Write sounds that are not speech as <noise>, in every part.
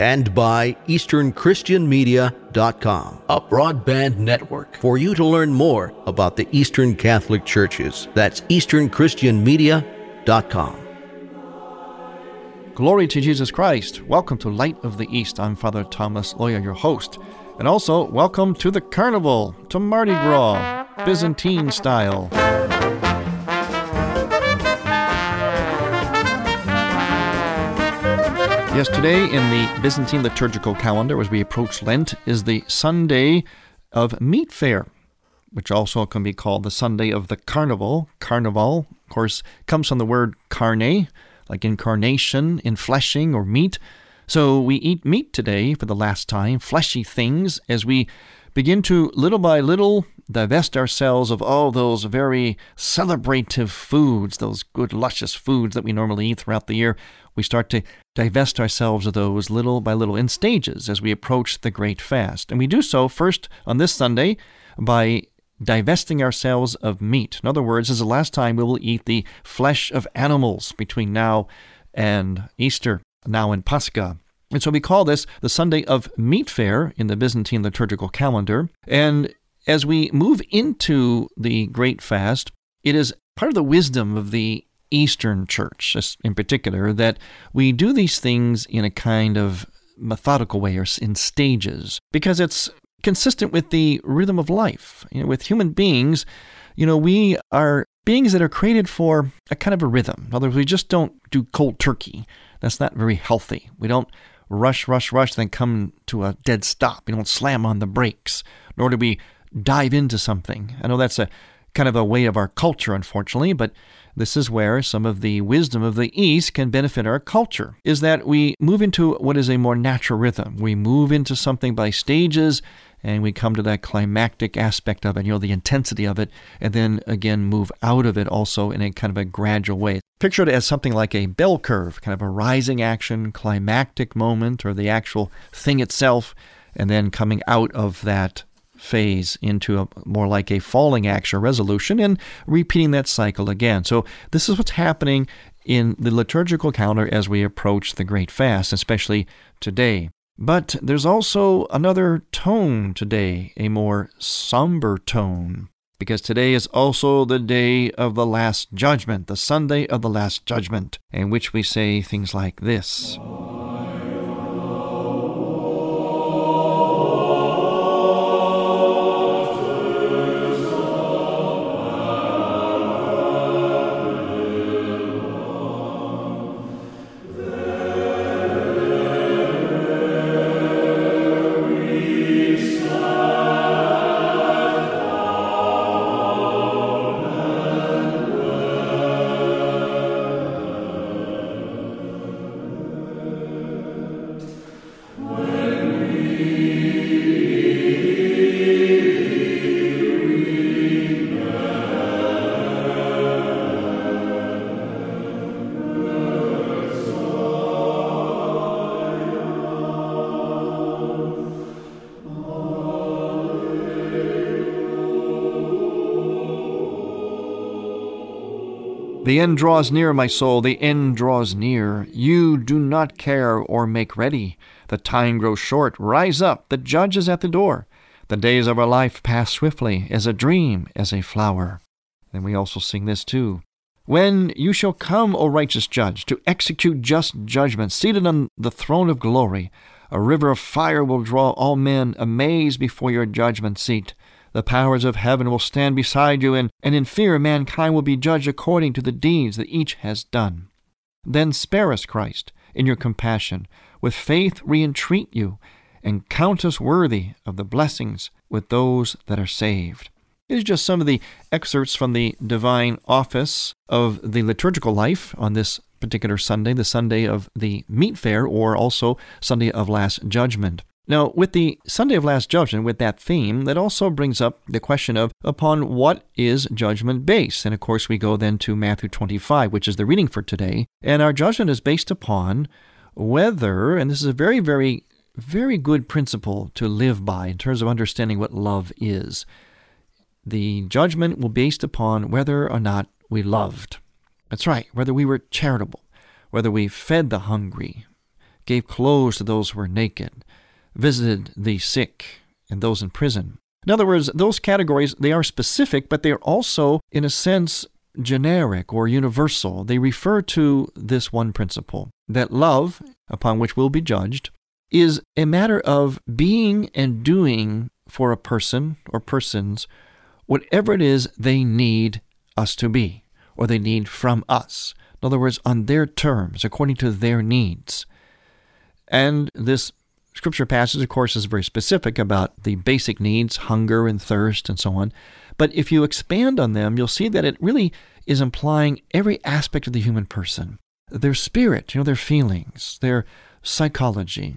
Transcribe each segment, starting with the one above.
and by EasternChristianMedia.com, a broadband network for you to learn more about the Eastern Catholic Churches. That's EasternChristianMedia.com. Glory to Jesus Christ. Welcome to Light of the East. I'm Father Thomas Loya, your host. And also, welcome to the Carnival, to Mardi Gras, Byzantine style. Yes, today in the Byzantine liturgical calendar, as we approach Lent, is the Sunday of Meat Fair, which also can be called the Sunday of the Carnival. Carnival, of course, comes from the word carne, like incarnation, infleshing, or meat. So we eat meat today for the last time, fleshy things, as we begin to little by little divest ourselves of all those very celebrative foods, those good, luscious foods that we normally eat throughout the year. We start to divest ourselves of those little by little in stages as we approach the great fast. And we do so first on this Sunday by divesting ourselves of meat. In other words, this is the last time we will eat the flesh of animals between now and Easter, now in Pascha. And so we call this the Sunday of Meat Fair in the Byzantine liturgical calendar. And as we move into the Great Fast, it is part of the wisdom of the Eastern Church, in particular, that we do these things in a kind of methodical way or in stages because it's consistent with the rhythm of life. You know, with human beings, you know, we are beings that are created for a kind of a rhythm. In other words, we just don't do cold turkey. That's not very healthy. We don't rush, rush, rush, then come to a dead stop. We don't slam on the brakes, nor do we dive into something. I know that's a kind of a way of our culture, unfortunately, but this is where some of the wisdom of the East can benefit our culture, is that we move into what is a more natural rhythm. We move into something by stages and we come to that climactic aspect of it, you know, the intensity of it, and then again move out of it also in a kind of a gradual way. Picture it as something like a bell curve, kind of a rising action, climactic moment, or the actual thing itself, and then coming out of that phase into a more like a falling action resolution and repeating that cycle again. So this is what's happening in the liturgical calendar as we approach the great fast, especially today. But there's also another tone today, a more somber tone, because today is also the day of the Last Judgment, the Sunday of the Last Judgment, in which we say things like this. The end draws near, my soul, the end draws near. You do not care or make ready. The time grows short. Rise up, the judge is at the door. The days of our life pass swiftly, as a dream, as a flower. Then we also sing this too. When you shall come, O righteous judge, to execute just judgment, seated on the throne of glory, A river of fire will draw all men amazed before your judgment seat. The powers of heaven will stand beside you, and, and in fear mankind will be judged according to the deeds that each has done. Then spare us, Christ, in your compassion. With faith we entreat you, and count us worthy of the blessings with those that are saved. These are just some of the excerpts from the divine office of the liturgical life on this particular Sunday, the Sunday of the meat fair, or also Sunday of Last Judgment. Now, with the Sunday of Last Judgment, with that theme, that also brings up the question of upon what is judgment based? And of course, we go then to Matthew 25, which is the reading for today. And our judgment is based upon whether, and this is a very, very, very good principle to live by in terms of understanding what love is. The judgment will be based upon whether or not we loved. That's right, whether we were charitable, whether we fed the hungry, gave clothes to those who were naked, visited the sick and those in prison. In other words, those categories, they are specific, but they are also, in a sense, generic or universal. They refer to this one principle that love, upon which we'll be judged, is a matter of being and doing for a person or persons whatever it is they need us to be or they need from us. In other words, on their terms, according to their needs. And this scripture passage, of course, is very specific about the basic needs, hunger and thirst and so on. But if you expand on them, you'll see that it really is implying every aspect of the human person their spirit, you know, their feelings, their psychology,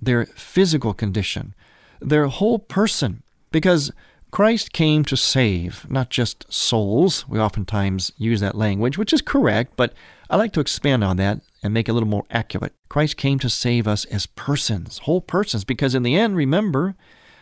their physical condition, their whole person. Because Christ came to save not just souls. We oftentimes use that language, which is correct, but I like to expand on that and make it a little more accurate. Christ came to save us as persons, whole persons, because in the end, remember,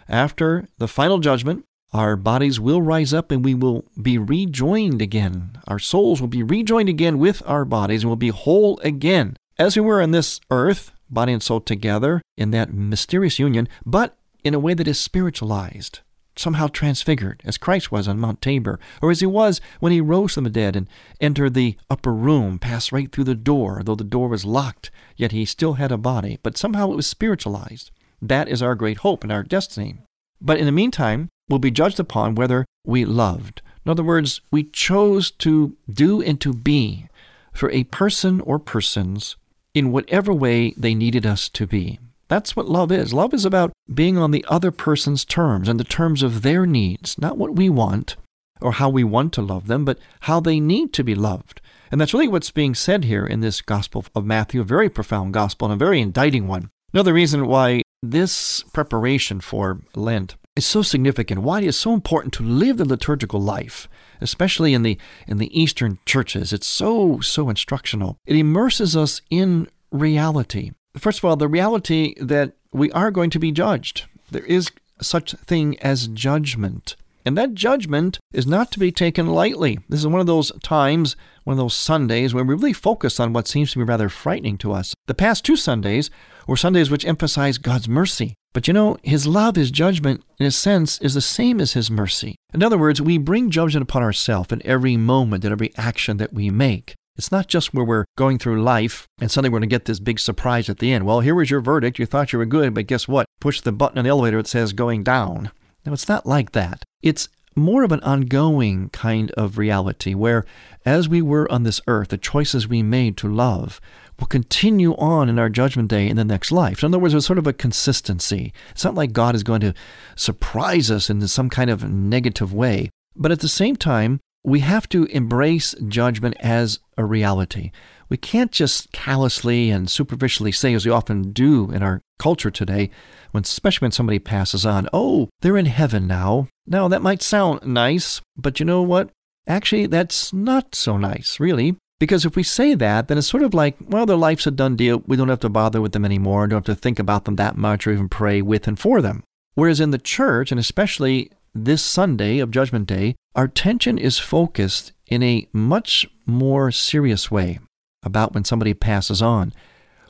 after the final judgment, our bodies will rise up and we will be rejoined again. Our souls will be rejoined again with our bodies and we'll be whole again, as we were on this earth, body and soul together in that mysterious union, but in a way that is spiritualized somehow transfigured, as Christ was on Mount Tabor, or as he was when he rose from the dead and entered the upper room, passed right through the door, though the door was locked, yet he still had a body, but somehow it was spiritualized. That is our great hope and our destiny. But in the meantime, we'll be judged upon whether we loved. In other words, we chose to do and to be for a person or persons in whatever way they needed us to be. That's what love is. Love is about being on the other person's terms and the terms of their needs, not what we want or how we want to love them, but how they need to be loved. And that's really what's being said here in this Gospel of Matthew, a very profound gospel and a very indicting one. Another reason why this preparation for Lent is so significant, why it is so important to live the liturgical life, especially in the in the Eastern churches. It's so so instructional. It immerses us in reality. First of all, the reality that we are going to be judged. There is such thing as judgment. And that judgment is not to be taken lightly. This is one of those times, one of those Sundays where we really focus on what seems to be rather frightening to us. The past two Sundays were Sundays which emphasize God's mercy. But you know, His love, His judgment, in a sense, is the same as His mercy. In other words, we bring judgment upon ourselves in every moment and every action that we make. It's not just where we're going through life and suddenly we're going to get this big surprise at the end. Well, here was your verdict. You thought you were good, but guess what? Push the button on the elevator, it says going down. Now, it's not like that. It's more of an ongoing kind of reality where, as we were on this earth, the choices we made to love will continue on in our judgment day in the next life. In other words, there's sort of a consistency. It's not like God is going to surprise us in some kind of negative way. But at the same time, we have to embrace judgment as a reality. We can't just callously and superficially say, as we often do in our culture today, when especially when somebody passes on, oh, they're in heaven now. Now, that might sound nice, but you know what? Actually, that's not so nice, really. Because if we say that, then it's sort of like, well, their life's a done deal. We don't have to bother with them anymore. Don't have to think about them that much or even pray with and for them. Whereas in the church, and especially this Sunday of Judgment Day, our attention is focused in a much more serious way about when somebody passes on.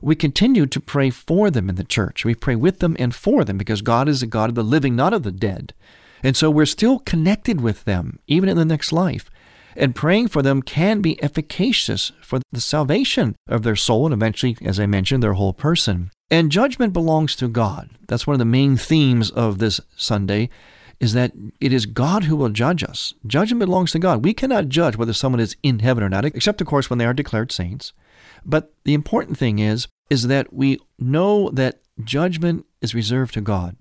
We continue to pray for them in the church. We pray with them and for them because God is a God of the living, not of the dead. And so we're still connected with them, even in the next life. And praying for them can be efficacious for the salvation of their soul and eventually, as I mentioned, their whole person. And judgment belongs to God. That's one of the main themes of this Sunday is that it is God who will judge us. Judgment belongs to God. We cannot judge whether someone is in heaven or not, except of course when they are declared saints. But the important thing is is that we know that judgment is reserved to God.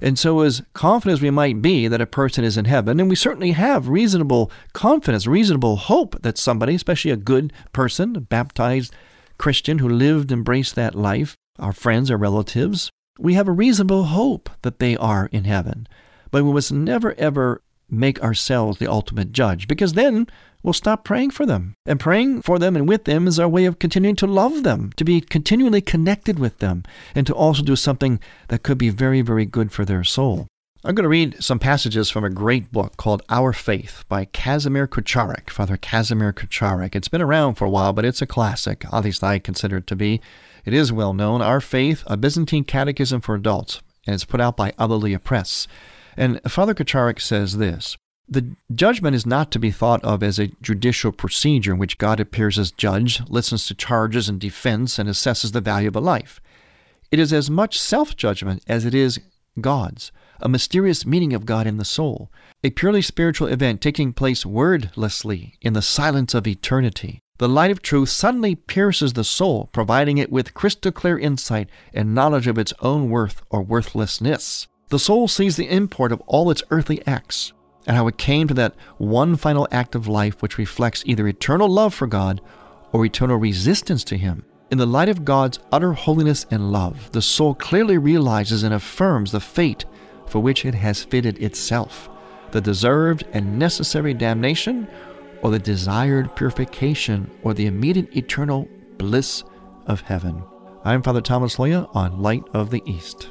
And so, as confident as we might be that a person is in heaven, and we certainly have reasonable confidence, reasonable hope that somebody, especially a good person, a baptized Christian who lived, and embraced that life, our friends, our relatives, we have a reasonable hope that they are in heaven. But we must never, ever make ourselves the ultimate judge, because then we'll stop praying for them. And praying for them and with them is our way of continuing to love them, to be continually connected with them, and to also do something that could be very, very good for their soul. I'm going to read some passages from a great book called Our Faith by Casimir Kucharek, Father Casimir Kucharek. It's been around for a while, but it's a classic, at least I consider it to be. It is well known. Our Faith, a Byzantine Catechism for Adults, and it's put out by Alleluia Press. And Father Kucharek says this the judgment is not to be thought of as a judicial procedure in which God appears as judge, listens to charges and defense, and assesses the value of a life. It is as much self judgment as it is God's, a mysterious meaning of God in the soul, a purely spiritual event taking place wordlessly in the silence of eternity. The light of truth suddenly pierces the soul, providing it with crystal clear insight and knowledge of its own worth or worthlessness. The soul sees the import of all its earthly acts, and how it came to that one final act of life which reflects either eternal love for God or eternal resistance to Him. In the light of God's utter holiness and love, the soul clearly realizes and affirms the fate for which it has fitted itself the deserved and necessary damnation, or the desired purification, or the immediate eternal bliss of heaven. I'm Father Thomas Loya on Light of the East.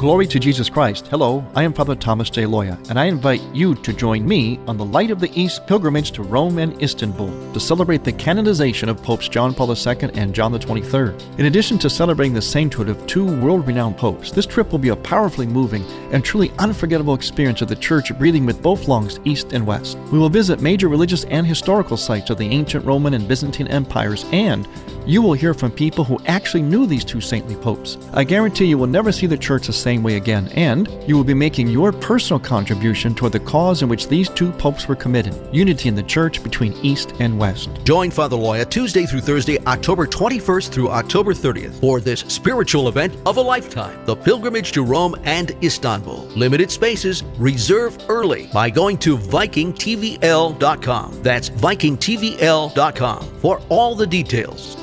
Glory to Jesus Christ. Hello, I am Father Thomas J. Loya, and I invite you to join me on the Light of the East pilgrimage to Rome and Istanbul to celebrate the canonization of Popes John Paul II and John XXIII. In addition to celebrating the sainthood of two world renowned popes, this trip will be a powerfully moving and truly unforgettable experience of the Church breathing with both lungs, East and West. We will visit major religious and historical sites of the ancient Roman and Byzantine empires, and you will hear from people who actually knew these two saintly popes. I guarantee you will never see the Church the same way again, and you will be making your personal contribution toward the cause in which these two popes were committed unity in the church between East and West. Join Father Loya Tuesday through Thursday, October 21st through October 30th for this spiritual event of a lifetime the pilgrimage to Rome and Istanbul. Limited spaces, reserve early by going to VikingTVL.com. That's VikingTVL.com for all the details.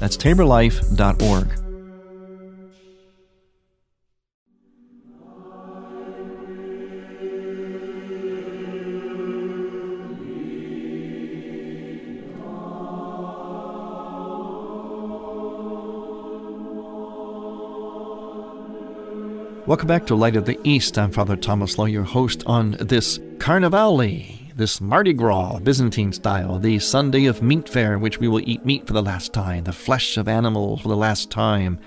That's taborlife.org. Welcome back to Light of the East. I'm Father Thomas Loya, your host on this Carnivale, this Mardi Gras, Byzantine style, the Sunday of Meat Fair, in which we will eat meat for the last time, the flesh of animals for the last time,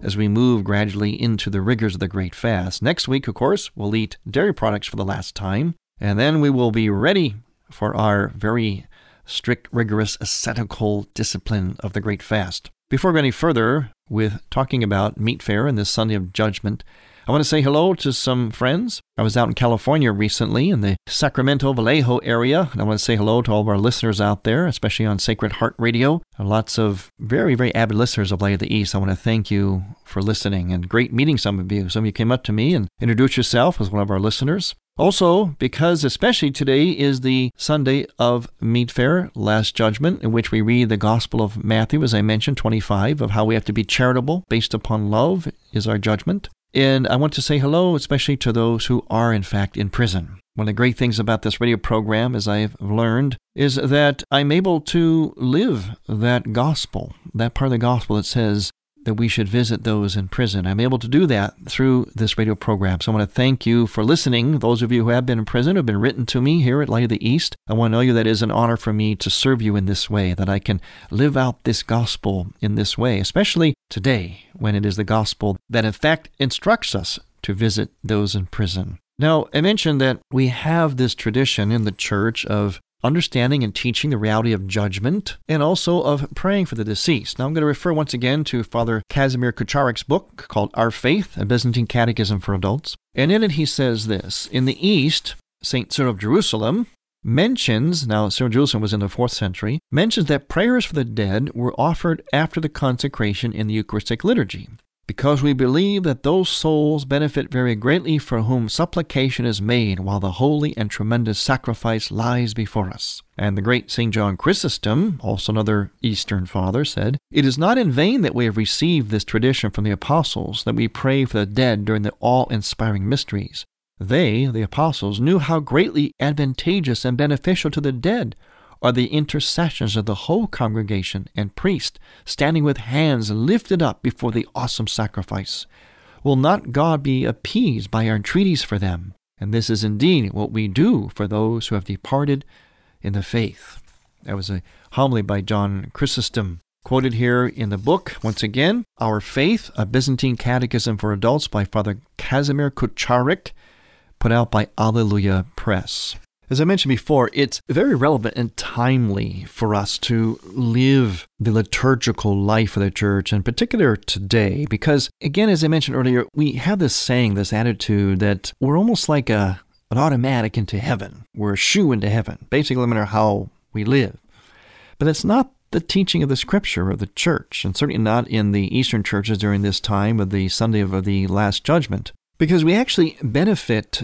as we move gradually into the rigors of the Great Fast. Next week, of course, we'll eat dairy products for the last time, and then we will be ready for our very strict, rigorous, ascetical discipline of the Great Fast. Before we go any further with talking about meat fair and this Sunday of Judgment, I want to say hello to some friends. I was out in California recently in the Sacramento Vallejo area, and I want to say hello to all of our listeners out there, especially on Sacred Heart Radio. Lots of very, very avid listeners of Light of the East. I want to thank you for listening and great meeting some of you. Some of you came up to me and introduced yourself as one of our listeners. Also, because especially today is the Sunday of Meat Fair, Last Judgment, in which we read the Gospel of Matthew, as I mentioned, 25, of how we have to be charitable based upon love is our judgment. And I want to say hello, especially to those who are, in fact, in prison. One of the great things about this radio program, as I've learned, is that I'm able to live that gospel, that part of the gospel that says, that we should visit those in prison. I'm able to do that through this radio program. So I want to thank you for listening. Those of you who have been in prison have been written to me here at Light of the East. I want to know you that it is an honor for me to serve you in this way, that I can live out this gospel in this way, especially today when it is the gospel that in fact instructs us to visit those in prison. Now, I mentioned that we have this tradition in the church of understanding and teaching the reality of judgment, and also of praying for the deceased. Now, I'm going to refer once again to Father Casimir Kucharek's book called Our Faith, a Byzantine Catechism for Adults. And in it, he says this In the East, St. Cyril of Jerusalem mentions, now Cyril of Jerusalem was in the fourth century, mentions that prayers for the dead were offered after the consecration in the Eucharistic liturgy because we believe that those souls benefit very greatly for whom supplication is made while the holy and tremendous sacrifice lies before us. And the great St. John Chrysostom, also another Eastern father, said, It is not in vain that we have received this tradition from the apostles, that we pray for the dead during the awe inspiring mysteries. They, the apostles, knew how greatly advantageous and beneficial to the dead are the intercessions of the whole congregation and priest standing with hands lifted up before the awesome sacrifice. Will not God be appeased by our entreaties for them? And this is indeed what we do for those who have departed in the faith. That was a homily by John Chrysostom, quoted here in the book, once again, Our Faith, a Byzantine Catechism for Adults by Father Casimir Kucharek, put out by Alleluia Press. As I mentioned before, it's very relevant and timely for us to live the liturgical life of the church, in particular today, because, again, as I mentioned earlier, we have this saying, this attitude that we're almost like a, an automatic into heaven. We're a shoe into heaven, basically, no matter how we live. But it's not the teaching of the scripture of the church, and certainly not in the Eastern churches during this time of the Sunday of the Last Judgment, because we actually benefit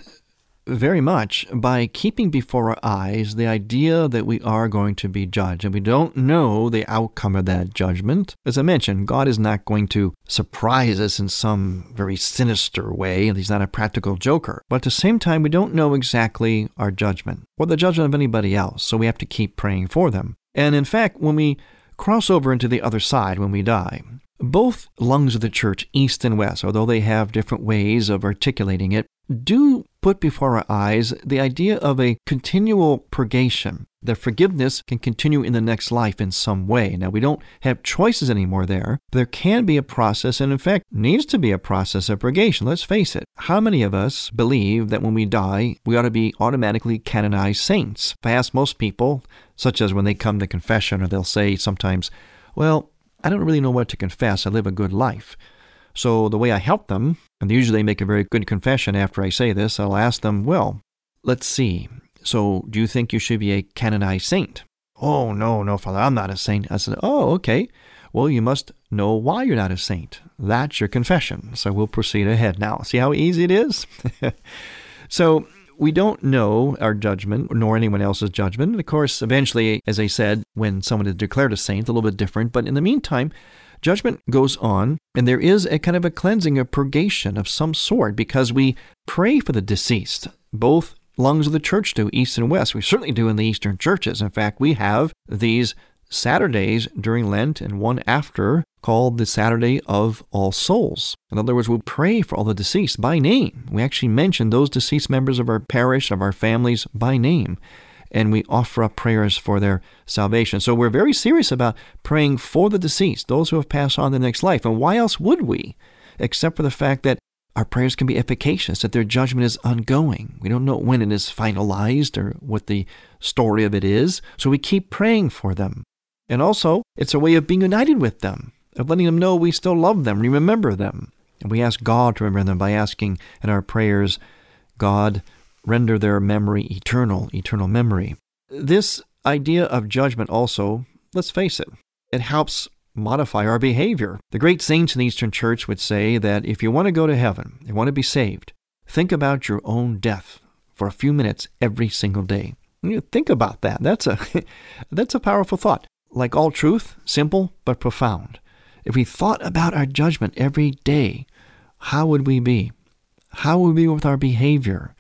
very much by keeping before our eyes the idea that we are going to be judged and we don't know the outcome of that judgment. As I mentioned, God is not going to surprise us in some very sinister way, and He's not a practical joker. But at the same time, we don't know exactly our judgment or the judgment of anybody else, so we have to keep praying for them. And in fact, when we cross over into the other side when we die, both lungs of the church, east and west, although they have different ways of articulating it, do put before our eyes the idea of a continual purgation, that forgiveness can continue in the next life in some way. Now, we don't have choices anymore there. There can be a process, and in fact, needs to be a process of purgation. Let's face it. How many of us believe that when we die, we ought to be automatically canonized saints? If I ask most people, such as when they come to confession, or they'll say sometimes, well, I don't really know what to confess. I live a good life. So the way I help them, and usually they make a very good confession after I say this, I'll ask them, well, let's see. So do you think you should be a canonized saint? Oh, no, no, Father, I'm not a saint. I said, oh, okay. Well, you must know why you're not a saint. That's your confession. So we'll proceed ahead now. See how easy it is? <laughs> so we don't know our judgment nor anyone else's judgment. And of course, eventually, as I said, when someone is declared a saint, a little bit different. But in the meantime, judgment goes on, and there is a kind of a cleansing, a purgation of some sort, because we pray for the deceased, both lungs of the church do, east and west. We certainly do in the Eastern churches. In fact, we have these Saturdays during Lent and one after called the Saturday of All Souls. In other words, we pray for all the deceased by name. We actually mention those deceased members of our parish, of our families by name, and we offer up prayers for their salvation. So we're very serious about praying for the deceased, those who have passed on to the next life. And why else would we? Except for the fact that our prayers can be efficacious, that their judgment is ongoing. We don't know when it is finalized or what the story of it is, so we keep praying for them. And also, it's a way of being united with them of letting them know we still love them, remember them. And we ask God to remember them by asking in our prayers, God, render their memory eternal, eternal memory. This idea of judgment also, let's face it, it helps modify our behavior. The great saints in the Eastern Church would say that if you want to go to heaven, you want to be saved, think about your own death for a few minutes every single day. You think about that. That's a <laughs> that's a powerful thought. Like all truth, simple but profound. If we thought about our judgment every day, how would we be? How would we be with our behavior?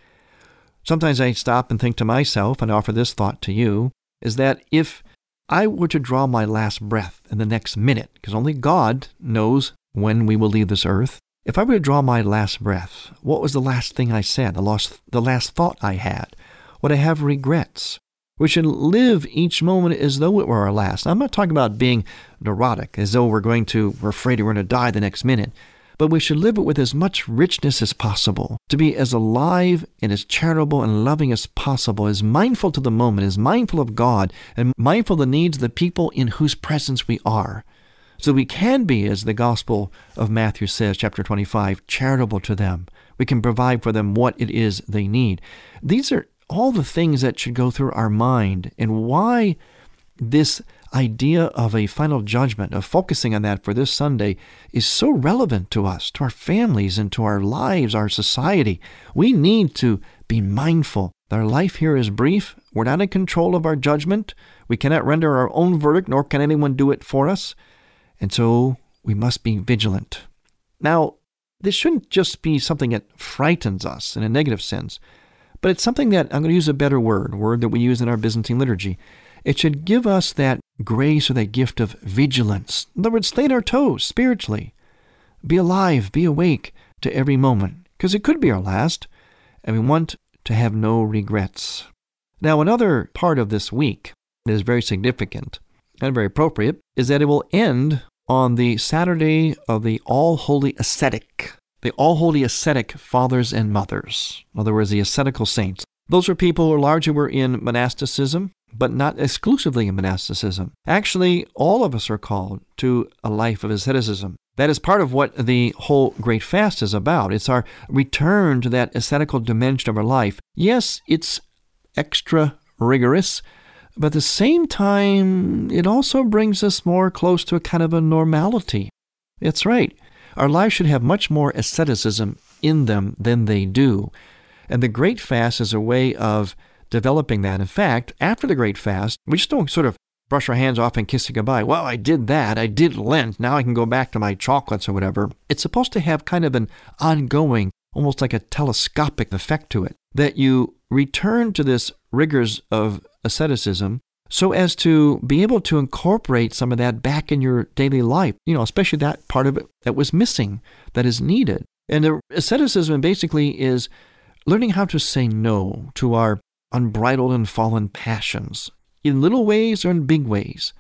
Sometimes I stop and think to myself and offer this thought to you is that if I were to draw my last breath in the next minute, because only God knows when we will leave this earth, if I were to draw my last breath, what was the last thing I said, the last, the last thought I had? Would I have regrets? We should live each moment as though it were our last. I'm not talking about being neurotic, as though we're going to, we're afraid we're going to die the next minute but we should live it with as much richness as possible, to be as alive and as charitable and loving as possible, as mindful to the moment, as mindful of God, and mindful of the needs of the people in whose presence we are. So we can be, as the Gospel of Matthew says, chapter 25, charitable to them. We can provide for them what it is they need. These are all the things that should go through our mind and why this idea of a final judgment, of focusing on that for this Sunday, is so relevant to us, to our families, and to our lives, our society. We need to be mindful our life here is brief. We're not in control of our judgment. We cannot render our own verdict, nor can anyone do it for us. And so we must be vigilant. Now, this shouldn't just be something that frightens us in a negative sense, but it's something that I'm going to use a better word, a word that we use in our Byzantine liturgy. It should give us that grace or that gift of vigilance. In other words, stay on our toes spiritually. Be alive, be awake to every moment, because it could be our last, and we want to have no regrets. Now, another part of this week that is very significant and very appropriate is that it will end on the Saturday of the All Holy Ascetic, the All Holy Ascetic fathers and mothers. In other words, the ascetical saints. Those were people who largely were in monasticism, but not exclusively in monasticism. Actually, all of us are called to a life of asceticism. That is part of what the whole Great Fast is about. It's our return to that ascetical dimension of our life. Yes, it's extra rigorous, but at the same time, it also brings us more close to a kind of a normality. That's right. Our lives should have much more asceticism in them than they do. And the Great Fast is a way of developing that. In fact, after the Great Fast, we just don't sort of brush our hands off and kiss it goodbye. Well, I did that. I did Lent. Now I can go back to my chocolates or whatever. It's supposed to have kind of an ongoing, almost like a telescopic effect to it, that you return to this rigors of asceticism so as to be able to incorporate some of that back in your daily life, you know, especially that part of it that was missing, that is needed. And the asceticism basically is learning how to say no to our unbridled and fallen passions, in little ways or in big ways,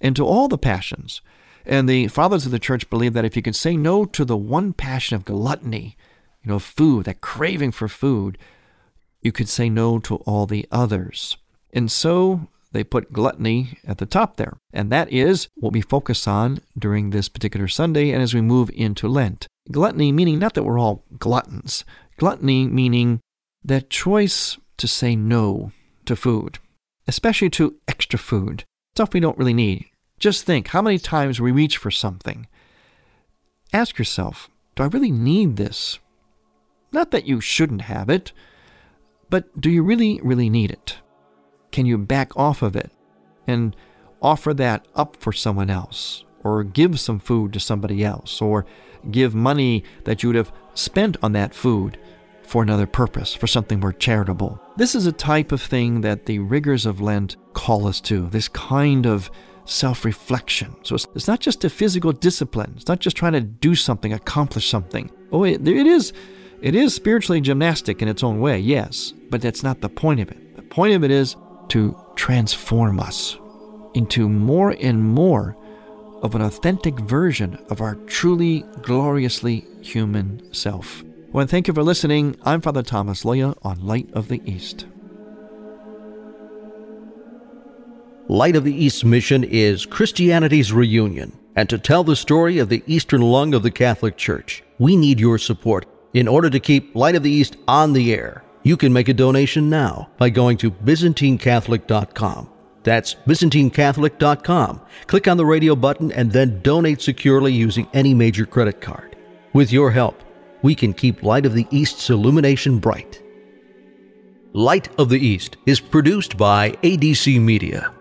and to all the passions. And the fathers of the church believe that if you can say no to the one passion of gluttony, you know, food, that craving for food, you could say no to all the others. And so they put gluttony at the top there. And that is what we focus on during this particular Sunday and as we move into Lent. Gluttony meaning not that we're all gluttons, gluttony meaning that choice to say no to food, especially to extra food, stuff we don't really need. Just think how many times we reach for something. Ask yourself, do I really need this? Not that you shouldn't have it, but do you really, really need it? Can you back off of it and offer that up for someone else? Or give some food to somebody else? Or give money that you would have spent on that food for another purpose, for something more charitable. This is a type of thing that the rigors of Lent call us to, this kind of self reflection. So it's, it's, not just a physical discipline, it's not just trying to do something, accomplish something. Oh, it, it is. It is spiritually gymnastic in its own way, yes, but that's not the point of it. The point of it is to transform us into more and more of an authentic version of our truly gloriously human self. Well, thank you for listening. I'm Father Thomas Loya on Light of the East. Light of the East mission is Christianity's reunion and to tell the story of the Eastern lung of the Catholic Church. We need your support in order to keep Light of the East on the air. You can make a donation now by going to ByzantineCatholic.com. That's ByzantineCatholic.com. Click on the radio button and then donate securely using any major credit card. With your help, we can keep Light of the East's illumination bright. Light of the East is produced by ADC Media.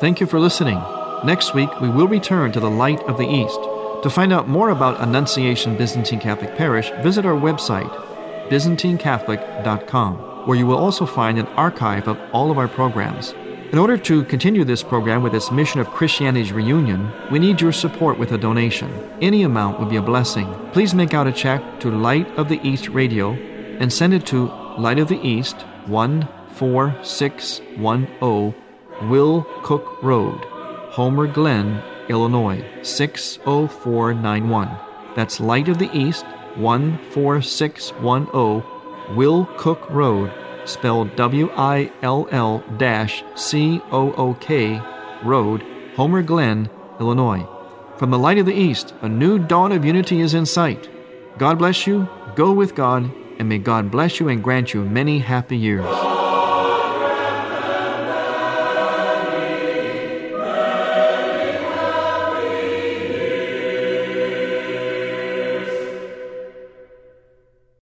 Thank you for listening. Next week, we will return to the Light of the East. To find out more about Annunciation Byzantine Catholic Parish, visit our website, ByzantineCatholic.com, where you will also find an archive of all of our programs. In order to continue this program with its mission of Christianity's reunion, we need your support with a donation. Any amount would be a blessing. Please make out a check to Light of the East Radio and send it to Light of the East 14610 Will Cook Road, Homer Glen, Illinois 60491. That's Light of the East 14610 Will Cook Road, spelled W I L L C O O K Road, Homer Glen, Illinois. From the Light of the East, a new dawn of unity is in sight. God bless you, go with God, and may God bless you and grant you many happy years.